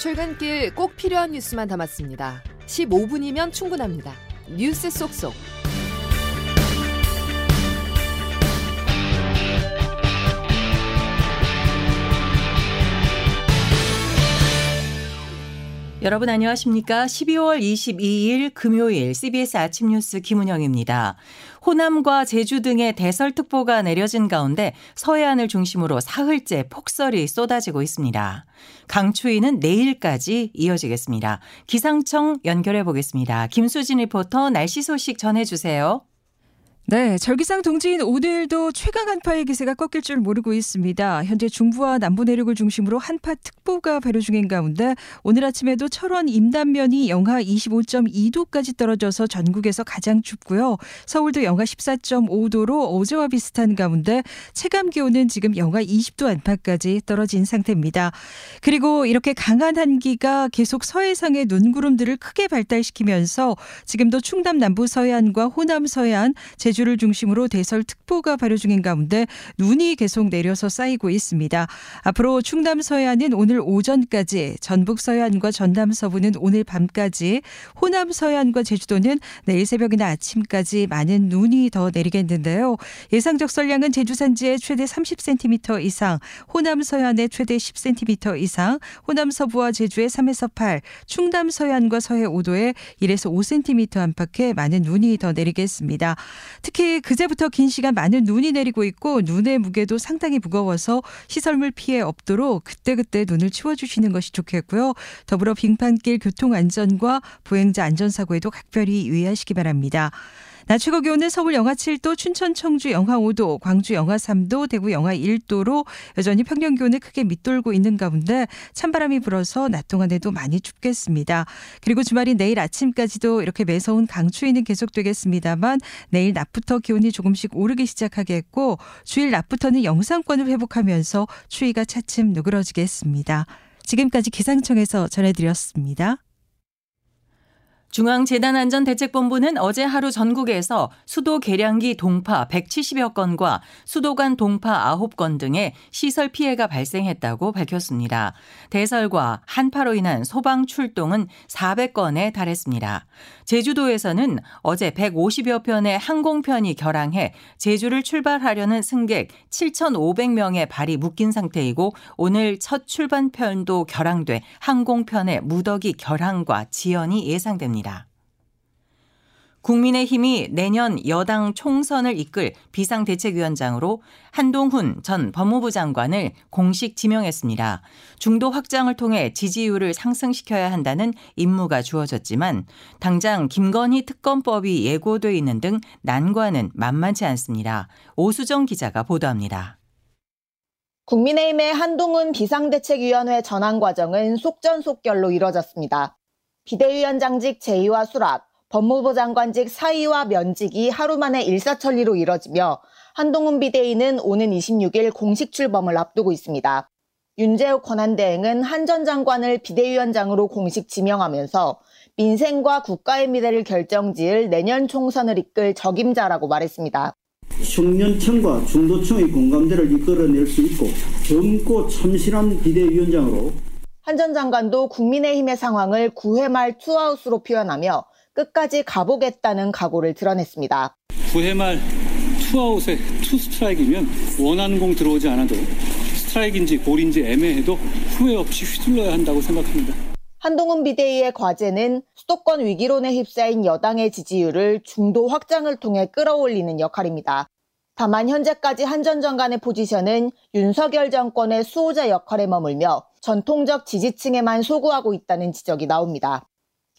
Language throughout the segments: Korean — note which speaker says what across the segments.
Speaker 1: 출근길 꼭 필요한 뉴스만 담았습니다. 15분이면 충분합니다. 뉴스 속속.
Speaker 2: 여러분 안녕하십니까? 12월 22일 금요일 CBS 아침 뉴스 김은영입니다. 호남과 제주 등의 대설특보가 내려진 가운데 서해안을 중심으로 사흘째 폭설이 쏟아지고 있습니다. 강추위는 내일까지 이어지겠습니다. 기상청 연결해 보겠습니다. 김수진 리포터 날씨 소식 전해 주세요.
Speaker 3: 네, 절기상 동지인 오늘도 최강 한파의 기세가 꺾일 줄 모르고 있습니다. 현재 중부와 남부 내륙을 중심으로 한파 특보가 발효 중인 가운데 오늘 아침에도 철원 임단면이 영하 25.2도까지 떨어져서 전국에서 가장 춥고요. 서울도 영하 14.5도로 어제와 비슷한 가운데 체감 기온은 지금 영하 20도 안팎까지 떨어진 상태입니다. 그리고 이렇게 강한 한기가 계속 서해상의 눈구름들을 크게 발달시키면서 지금도 충남 남부 서해안과 호남 서해안, 제주 제주를 중심으로 대설 특보가 발효 중인 가운데 눈이 계속 내려서 쌓이고 있습니다. 앞으로 충남 서해안은 오늘 오전까지, 전북 서해안과 전남 서부는 오늘 밤까지, 호남 서해안과 제주도는 내일 새벽이나 아침까지 많은 눈이 더 내리겠는데요. 예상 적설량은 제주 산지에 최대 30cm 이상, 호남 서해안에 최대 10cm 이상, 호남 서부와 제주에 3에서 8, 충남 서해안과 서해 5도에 1에서 5cm 안팎의 많은 눈이 더 내리겠습니다. 특히 그제부터 긴 시간 많은 눈이 내리고 있고 눈의 무게도 상당히 무거워서 시설물 피해 없도록 그때그때 눈을 치워주시는 것이 좋겠고요. 더불어 빙판길 교통 안전과 보행자 안전사고에도 각별히 유의하시기 바랍니다. 낮 최고 기온은 서울 영하 7도, 춘천 청주 영하 5도, 광주 영하 3도, 대구 영하 1도로 여전히 평년 기온을 크게 밑돌고 있는 가운데 찬바람이 불어서 낮 동안에도 많이 춥겠습니다. 그리고 주말인 내일 아침까지도 이렇게 매서운 강추위는 계속되겠습니다만 내일 낮부터 기온이 조금씩 오르기 시작하겠고 주일 낮부터는 영상권을 회복하면서 추위가 차츰 누그러지겠습니다. 지금까지 기상청에서 전해드렸습니다.
Speaker 2: 중앙재난안전대책본부는 어제 하루 전국에서 수도 계량기 동파 170여 건과 수도관 동파 9건 등의 시설 피해가 발생했다고 밝혔습니다. 대설과 한파로 인한 소방 출동은 400건에 달했습니다. 제주도에서는 어제 150여 편의 항공편이 결항해 제주를 출발하려는 승객 7,500명의 발이 묶인 상태이고 오늘 첫 출발편도 결항돼 항공편의 무더기 결항과 지연이 예상됩니다. 있습니다. 국민의힘이 내년 여당 총선을 이끌 비상대책위원장으로 한동훈 전 법무부 장관을 공식 지명했습니다. 중도 확장을 통해 지지율을 상승시켜야 한다는 임무가 주어졌지만 당장 김건희 특검법이 예고돼 있는 등 난관은 만만치 않습니다. 오수정 기자가 보도합니다.
Speaker 4: 국민의힘의 한동훈 비상대책위원회 전환 과정은 속전속결로 이뤄졌습니다. 비대위원장직 제의와 수락, 법무부 장관직 사의와 면직이 하루 만에 일사천리로 이뤄지며 한동훈 비대위는 오는 26일 공식 출범을 앞두고 있습니다. 윤재욱 권한대행은 한 전 장관을 비대위원장으로 공식 지명하면서 민생과 국가의 미래를 결정지을 내년 총선을 이끌 적임자라고 말했습니다.
Speaker 5: 흉년층과 중도층의 공감대를 이끌어낼 수 있고 젊고 참신한 비대위원장으로
Speaker 4: 한 전 장관도 국민의힘의 상황을 9회 말 투아웃으로 표현하며 끝까지 가보겠다는 각오를 드러냈습니다.
Speaker 6: 9회 말 투아웃에 투 스트라이크면 원하는 공 들어오지 않아도 스트라이크인지 볼인지 애매해도 후회 없이 휘둘러야 한다고 생각합니다.
Speaker 4: 한동훈 비대위의 과제는 수도권 위기론에 휩싸인 여당의 지지율을 중도 확장을 통해 끌어올리는 역할입니다. 다만 현재까지 한 전 장관의 포지션은 윤석열 정권의 수호자 역할에 머물며 전통적 지지층에만 소구하고 있다는 지적이 나옵니다.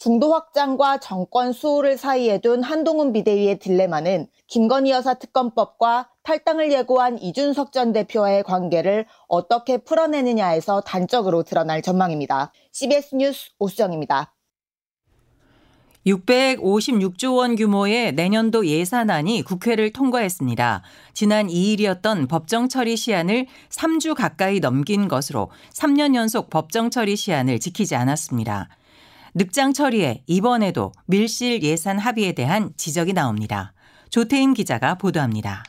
Speaker 4: 중도 확장과 정권 수호를 사이에 둔 한동훈 비대위의 딜레마는 김건희 여사 특검법과 탈당을 예고한 이준석 전 대표와의 관계를 어떻게 풀어내느냐에서 단적으로 드러날 전망입니다. CBS 뉴스 오수정입니다.
Speaker 2: 656조 원 규모의 내년도 예산안이 국회를 통과했습니다. 지난 2일이었던 법정 처리 시한을 3주 가까이 넘긴 것으로 3년 연속 법정 처리 시한을 지키지 않았습니다. 늑장 처리에 이번에도 밀실 예산 합의에 대한 지적이 나옵니다. 조태임 기자가 보도합니다.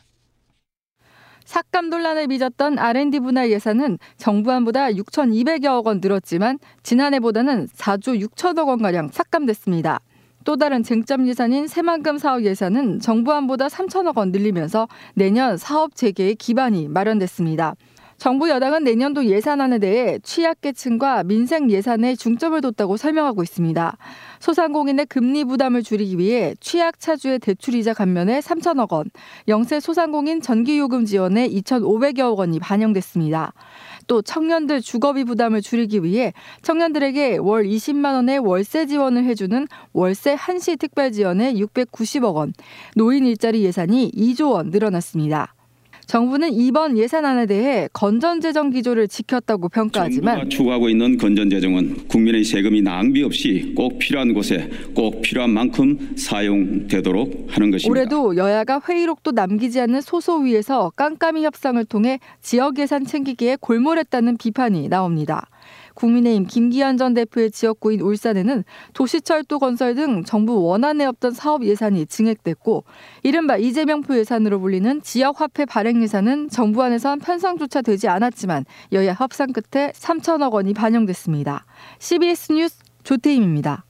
Speaker 7: 삭감 논란을 빚었던 R&D 분할 예산은 정부안보다 6,200여억 원 늘었지만 지난해보다는 4조 6천억 원가량 삭감됐습니다. 또 다른 쟁점 예산인 새만금 사업 예산은 정부안보다 3천억 원 늘리면서 내년 사업 재개의 기반이 마련됐습니다. 정부 여당은 내년도 예산안에 대해 취약계층과 민생 예산에 중점을 뒀다고 설명하고 있습니다. 소상공인의 금리 부담을 줄이기 위해 취약 차주의 대출 이자 감면에 3천억 원, 영세 소상공인 전기요금 지원에 2,500여억 원이 반영됐습니다. 또 청년들 주거비 부담을 줄이기 위해 청년들에게 월 20만 원의 월세 지원을 해주는 월세 한시 특별 지원에 690억 원, 노인 일자리 예산이 2조 원 늘어났습니다. 정부는 이번 예산안에 대해 건전재정 기조를 지켰다고 평가하지만
Speaker 8: 정부가 추구하고 있는 건전재정은 국민의 세금이 낭비 없이 꼭 필요한 곳에 꼭 필요한 만큼 사용되도록 하는 것입니다.
Speaker 7: 올해도 여야가 회의록도 남기지 않는 소소위에서 깜깜이 협상을 통해 지역 예산 챙기기에 골몰했다는 비판이 나옵니다. 국민의힘 김기현 전 대표의 지역구인 울산에는 도시철도 건설 등 정부 원안에 없던 사업 예산이 증액됐고 이른바 이재명표 예산으로 불리는 지역화폐 발행 예산은 정부 안에선 편성조차 되지 않았지만 여야 협상 끝에 3천억 원이 반영됐습니다. CBS 뉴스 조태임입니다.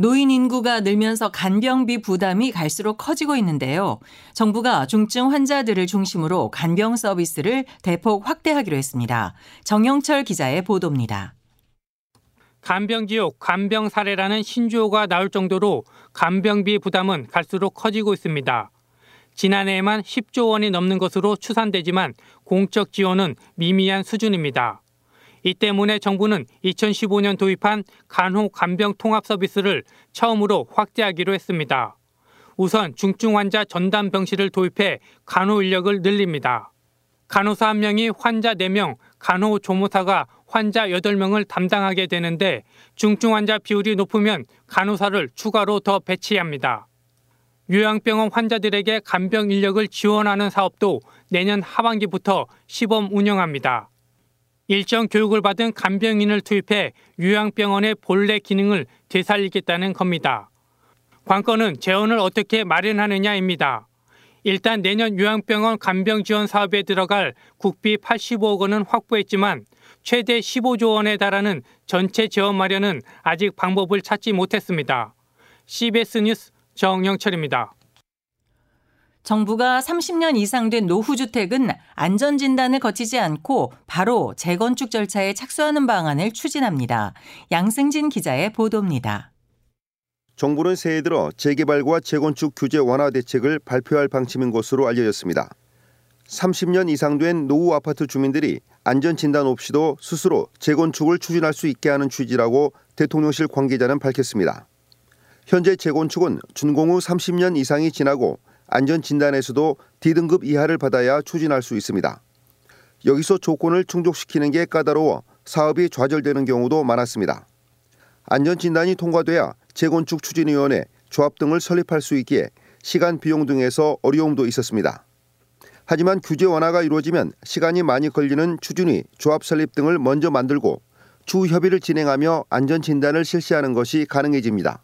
Speaker 2: 노인 인구가 늘면서 간병비 부담이 갈수록 커지고 있는데요. 정부가 중증 환자들을 중심으로 간병 서비스를 대폭 확대하기로 했습니다. 정영철 기자의 보도입니다.
Speaker 9: 간병지옥, 간병 사례라는 신조어가 나올 정도로 간병비 부담은 갈수록 커지고 있습니다. 지난해에만 10조 원이 넘는 것으로 추산되지만 공적 지원은 미미한 수준입니다. 이 때문에 정부는 2015년 도입한 간호 간병 통합 서비스를 처음으로 확대하기로 했습니다. 우선 중증 환자 전담 병실을 도입해 간호 인력을 늘립니다. 간호사 1명이 환자 4명, 간호 조모사가 환자 8명을 담당하게 되는데 중증 환자 비율이 높으면 간호사를 추가로 더 배치합니다. 요양병원 환자들에게 간병 인력을 지원하는 사업도 내년 하반기부터 시범 운영합니다. 일정 교육을 받은 간병인을 투입해 요양병원의 본래 기능을 되살리겠다는 겁니다. 관건은 재원을 어떻게 마련하느냐입니다. 일단 내년 요양병원 간병 지원 사업에 들어갈 국비 85억 원은 확보했지만 최대 15조 원에 달하는 전체 재원 마련은 아직 방법을 찾지 못했습니다. CBS 뉴스 정영철입니다.
Speaker 2: 정부가 30년 이상 된 노후주택은 안전진단을 거치지 않고 바로 재건축 절차에 착수하는 방안을 추진합니다. 양승진 기자의 보도입니다.
Speaker 10: 정부는 새해 들어 재개발과 재건축 규제 완화 대책을 발표할 방침인 것으로 알려졌습니다. 30년 이상 된 노후 아파트 주민들이 안전진단 없이도 스스로 재건축을 추진할 수 있게 하는 취지라고 대통령실 관계자는 밝혔습니다. 현재 재건축은 준공 후 30년 이상이 지나고 안전진단에서도 D등급 이하를 받아야 추진할 수 있습니다. 여기서 조건을 충족시키는 게 까다로워 사업이 좌절되는 경우도 많았습니다. 안전진단이 통과돼야 재건축 추진위원회, 조합 등을 설립할 수 있기에 시간 비용 등에서 어려움도 있었습니다. 하지만 규제 완화가 이루어지면 시간이 많이 걸리는 추진위, 조합 설립 등을 먼저 만들고 추후 협의를 진행하며 안전 진단을 실시하는 것이 가능해집니다.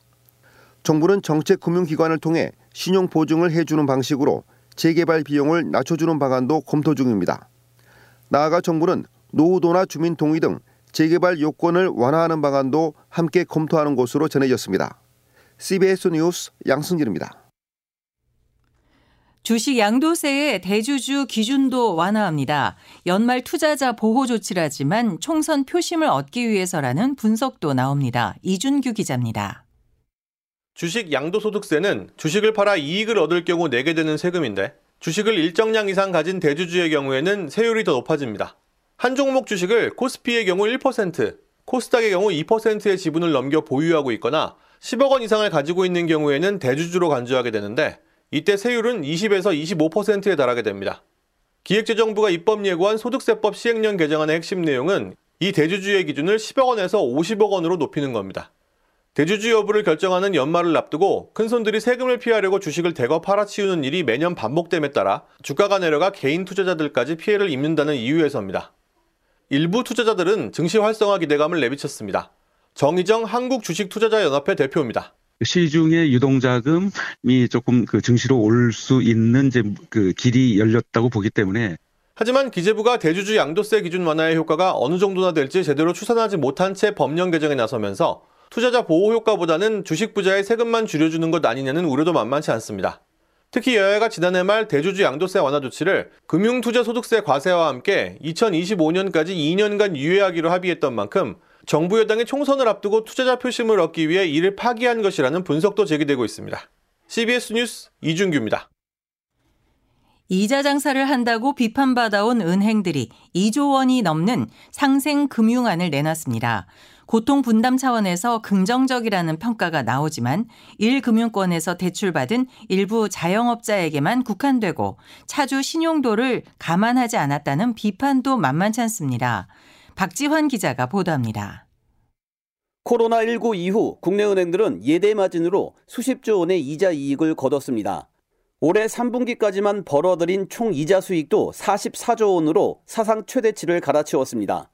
Speaker 10: 정부는 정책 금융 기관을 통해 신용 보증을 해주는 방식으로 재개발 비용을 낮춰주는 방안도 검토 중입니다. 나아가 정부는 노후도나 주민 동의 등 재개발 요건을 완화하는 방안도 함께 검토하는 것으로 전해졌습니다. CBS 뉴스 양승길입니다.
Speaker 2: 주식 양도세의 대주주 기준도 완화합니다. 연말 투자자 보호 조치라지만 총선 표심을 얻기 위해서라는 분석도 나옵니다. 이준규 기자입니다.
Speaker 11: 주식 양도소득세는 주식을 팔아 이익을 얻을 경우 내게 되는 세금인데 주식을 일정량 이상 가진 대주주의 경우에는 세율이 더 높아집니다. 한 종목 주식을 코스피의 경우 1%, 코스닥의 경우 2%의 지분을 넘겨 보유하고 있거나 10억 원 이상을 가지고 있는 경우에는 대주주로 간주하게 되는데 이때 세율은 20에서 25%에 달하게 됩니다. 기획재정부가 입법 예고한 소득세법 시행령 개정안의 핵심 내용은 이 대주주의 기준을 10억 원에서 50억 원으로 높이는 겁니다. 대주주 여부를 결정하는 연말을 앞두고 큰손들이 세금을 피하려고 주식을 대거 팔아치우는 일이 매년 반복됨에 따라 주가가 내려가 개인 투자자들까지 피해를 입는다는 이유에서입니다. 일부 투자자들은 증시 활성화 기대감을 내비쳤습니다. 정희정 한국주식투자자연합회 대표입니다.
Speaker 12: 시중의 유동자금이 조금 그 증시로 올 수 있는 이제 그 길이 열렸다고 보기 때문에
Speaker 11: 하지만 기재부가 대주주 양도세 기준 완화의 효과가 어느 정도나 될지 제대로 추산하지 못한 채 법령 개정에 나서면서 투자자 보호 효과보다는 주식 부자의 세금만 줄여주는 것 아니냐는 우려도 만만치 않습니다. 특히 여야가 지난해 말 대주주 양도세 완화 조치를 금융투자소득세 과세와 함께 2025년까지 2년간 유예하기로 합의했던 만큼 정부 여당이 총선을 앞두고 투자자 표심을 얻기 위해 이를 파기한 것이라는 분석도 제기되고 있습니다. CBS 뉴스 이준규입니다.
Speaker 2: 이자 장사를 한다고 비판받아온 은행들이 2조 원이 넘는 상생 금융안을 내놨습니다. 고통 분담 차원에서 긍정적이라는 평가가 나오지만 1금융권에서 대출받은 일부 자영업자에게만 국한되고 차주 신용도를 감안하지 않았다는 비판도 만만치 않습니다. 박지환 기자가 보도합니다.
Speaker 13: 코로나19 이후 국내 은행들은 예대 마진으로 수십조 원의 이자 이익을 거뒀습니다. 올해 3분기까지만 벌어들인 총 이자 수익도 44조 원으로 사상 최대치를 갈아치웠습니다.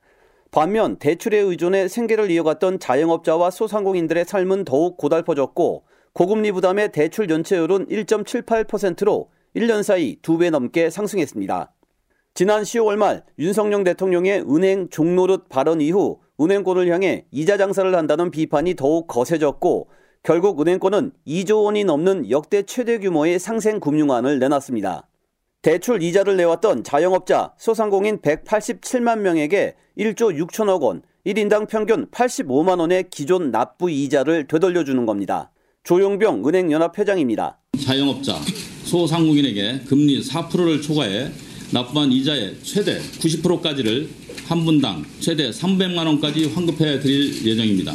Speaker 13: 반면 대출에 의존해 생계를 이어갔던 자영업자와 소상공인들의 삶은 더욱 고달퍼졌고 고금리 부담의 대출 연체율은 1.78%로 1년 사이 2배 넘게 상승했습니다. 지난 10월 말 윤석열 대통령의 은행 종노릇 발언 이후 은행권을 향해 이자 장사를 한다는 비판이 더욱 거세졌고 결국 은행권은 2조 원이 넘는 역대 최대 규모의 상생 금융안을 내놨습니다. 대출 이자를 내왔던 자영업자, 소상공인 187만 명에게 1조 6천억 원, 1인당 평균 85만 원의 기존 납부 이자를 되돌려주는 겁니다. 조용병 은행연합 회장입니다.
Speaker 14: 자영업자, 소상공인에게 금리 4%를 초과해 납부한 이자의 최대 90%까지를 한 분당 최대 300만 원까지 환급해 드릴 예정입니다.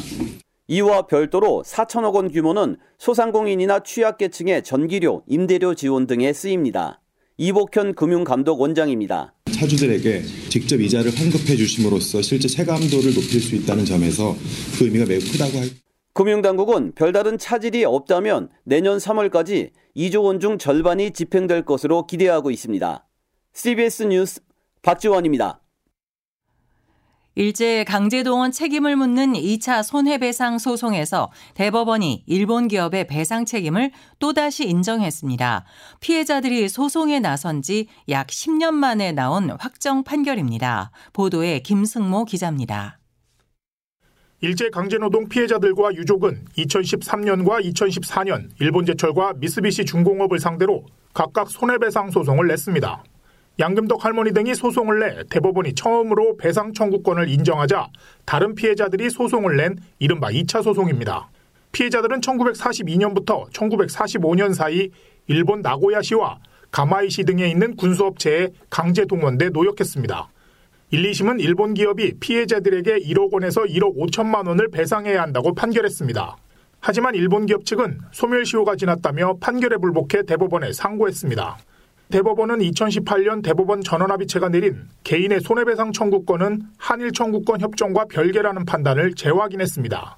Speaker 13: 이와 별도로 4천억 원 규모는 소상공인이나 취약계층의 전기료, 임대료 지원 등에 쓰입니다. 이복현 금융감독 원장입니다.
Speaker 15: 차주들에게 직접 이자를 환급해 주심으로써 실제 체감도를 높일 수 있다는 점에서 그 의미가 매우 크다고 할.
Speaker 13: 금융당국은 별다른 차질이 없다면 내년 3월까지 2조 원 중 절반이 집행될 것으로 기대하고 있습니다. CBS 뉴스 박지원입니다.
Speaker 2: 일제 강제동원 책임을 묻는 2차 손해배상 소송에서 대법원이 일본 기업의 배상 책임을 또다시 인정했습니다. 피해자들이 소송에 나선 지 약 10년 만에 나온 확정 판결입니다. 보도에 김승모 기자입니다.
Speaker 16: 일제 강제노동 피해자들과 유족은 2013년과 2014년 일본제철과 미쓰비시 중공업을 상대로 각각 손해배상 소송을 냈습니다. 양금덕 할머니 등이 소송을 내 대법원이 처음으로 배상 청구권을 인정하자 다른 피해자들이 소송을 낸 이른바 2차 소송입니다. 피해자들은 1942년부터 1945년 사이 일본 나고야시와 가마이시 등에 있는 군수업체에 강제 동원돼 노역했습니다. 1, 2심은 일본 기업이 피해자들에게 1억 원에서 1억 5천만 원을 배상해야 한다고 판결했습니다. 하지만 일본 기업 측은 소멸시효가 지났다며 판결에 불복해 대법원에 상고했습니다. 대법원은 2018년 대법원 전원합의체가 내린 개인의 손해배상 청구권은 한일 청구권 협정과 별개라는 판단을 재확인했습니다.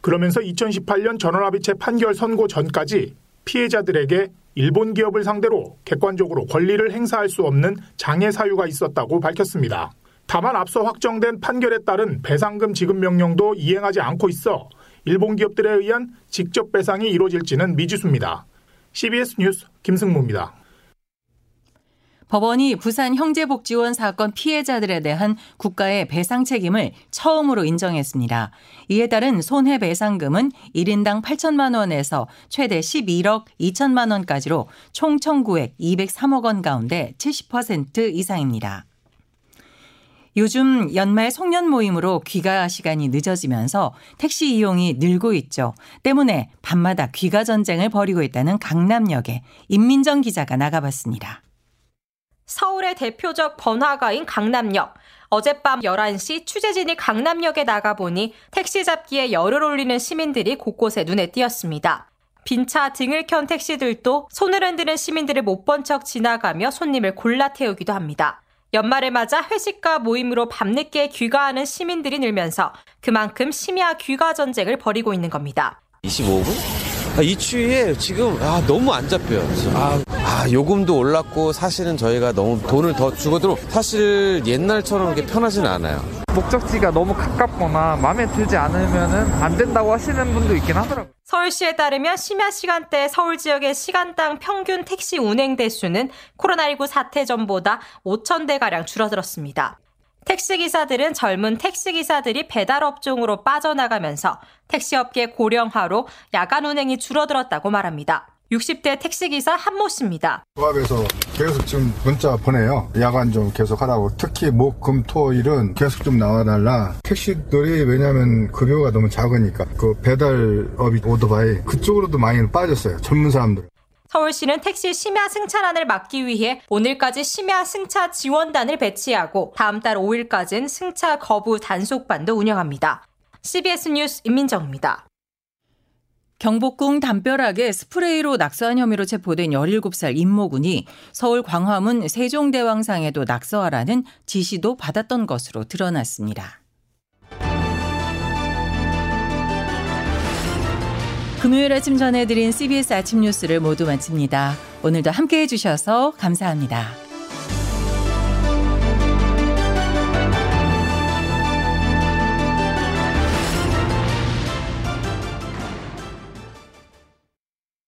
Speaker 16: 그러면서 2018년 전원합의체 판결 선고 전까지 피해자들에게 일본 기업을 상대로 객관적으로 권리를 행사할 수 없는 장애 사유가 있었다고 밝혔습니다. 다만 앞서 확정된 판결에 따른 배상금 지급 명령도 이행하지 않고 있어 일본 기업들에 의한 직접 배상이 이루어질지는 미지수입니다. CBS 뉴스 김승모입니다.
Speaker 2: 법원이 부산 형제복지원 사건 피해자들에 대한 국가의 배상 책임을 처음으로 인정했습니다. 이에 따른 손해배상금은 1인당 8천만 원에서 최대 11억 2천만 원까지로 총 청구액 203억 원 가운데 70% 이상입니다. 요즘 연말 송년 모임으로 귀가 시간이 늦어지면서 택시 이용이 늘고 있죠. 때문에 밤마다 귀가 전쟁을 벌이고 있다는 강남역에 임민정 기자가 나가봤습니다.
Speaker 17: 서울의 대표적 번화가인 강남역. 어젯밤 11시 취재진이 강남역에 나가보니 택시 잡기에 열을 올리는 시민들이 곳곳에 눈에 띄었습니다. 빈차 등을 켠 택시들도 손을 흔드는 시민들을 못 본 척 지나가며 손님을 골라 태우기도 합니다. 연말을 맞아 회식과 모임으로 밤늦게 귀가하는 시민들이 늘면서 그만큼 심야 귀가 전쟁을 벌이고 있는 겁니다.
Speaker 18: 25분? 아, 이 추위에 지금 아, 너무 안 잡혀요. 아, 아, 요금도 올랐고 사실은 저희가 너무 돈을 더 주고도 사실 옛날처럼 그렇게 편하지는 않아요.
Speaker 19: 목적지가 너무 가깝거나 마음에 들지 않으면 안 된다고 하시는 분도 있긴 하더라고요.
Speaker 17: 서울시에 따르면 심야 시간대 서울 지역의 시간당 평균 택시 운행 대수는 코로나19 사태 전보다 5천 대가량 줄어들었습니다. 택시기사들은 젊은 택시기사들이 배달업종으로 빠져나가면서 택시업계 고령화로 야간 운행이 줄어들었다고 말합니다. 60대 택시기사 한모 씨입니다.
Speaker 19: 조합에서 계속 지금 문자 보내요. 야간 좀 계속 하라고. 특히 목, 금, 토, 일은 계속 좀 나와달라. 택시들이 왜냐면 급여가 너무 작으니까 그 배달업이 오토바이 그쪽으로도 많이 빠졌어요. 젊은 사람들.
Speaker 17: 서울시는 택시 심야 승차난을 막기 위해 오늘까지 심야 승차 지원단을 배치하고 다음 달 5일까지는 승차 거부 단속반도 운영합니다. CBS 뉴스 임민정입니다.
Speaker 2: 경복궁 담벼락에 스프레이로 낙서한 혐의로 체포된 17살 임모군이 서울 광화문 세종대왕상에도 낙서하라는 지시도 받았던 것으로 드러났습니다. 금요일 아침 전해드린 CBS 아침 뉴스를 모두 마칩니다. 오늘도 함께 해주셔서 감사합니다.